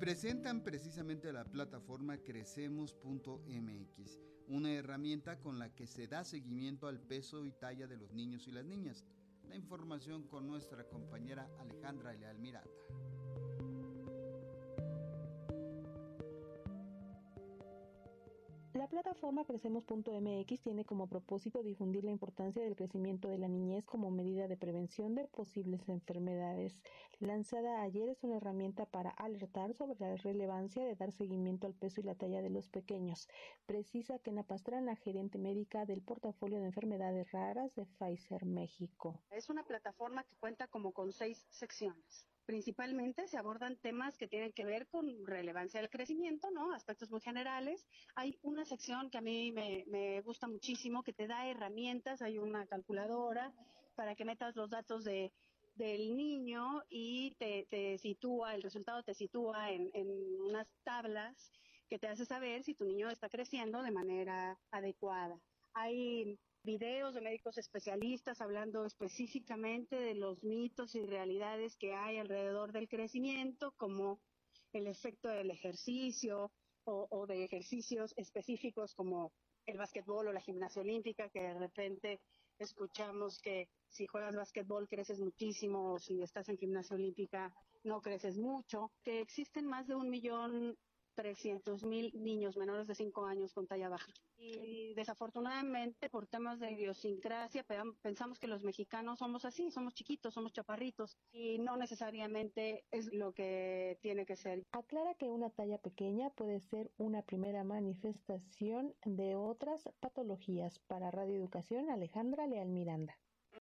presentan precisamente la plataforma crecemos.mx, una herramienta con la que se da seguimiento al peso y talla de los niños y las niñas. La información con nuestra compañera Alejandra Leal Miranda. La plataforma Crecemos.mx tiene como propósito difundir la importancia del crecimiento de la niñez como medida de prevención de posibles enfermedades. Lanzada ayer es una herramienta para alertar sobre la relevancia de dar seguimiento al peso y la talla de los pequeños. Precisa Kena Pastrana, gerente médica del portafolio de enfermedades raras de Pfizer México. Es una plataforma que cuenta como con seis secciones principalmente se abordan temas que tienen que ver con relevancia del crecimiento, ¿no? Aspectos muy generales. Hay una sección que a mí me, gusta muchísimo, que te da herramientas, hay una calculadora para que metas los datos de, del niño y te, sitúa, el resultado te sitúa en, en unas tablas que te hace saber si tu niño está creciendo de manera adecuada. Hay videos de médicos especialistas hablando específicamente de los mitos y realidades que hay alrededor del crecimiento, como el efecto del ejercicio o, de ejercicios específicos como el básquetbol o la gimnasia olímpica, que de repente escuchamos que si juegas básquetbol creces muchísimo o si estás en gimnasia olímpica no creces mucho, que existen más de un millón 300 mil niños menores de 5 años con talla baja. Y desafortunadamente, por temas de idiosincrasia, pensamos que los mexicanos somos así, somos chiquitos, somos chaparritos, y no necesariamente es lo que tiene que ser. Aclara que una talla pequeña puede ser una primera manifestación de otras patologías. Para Radio Educación, Alejandra Leal Miranda.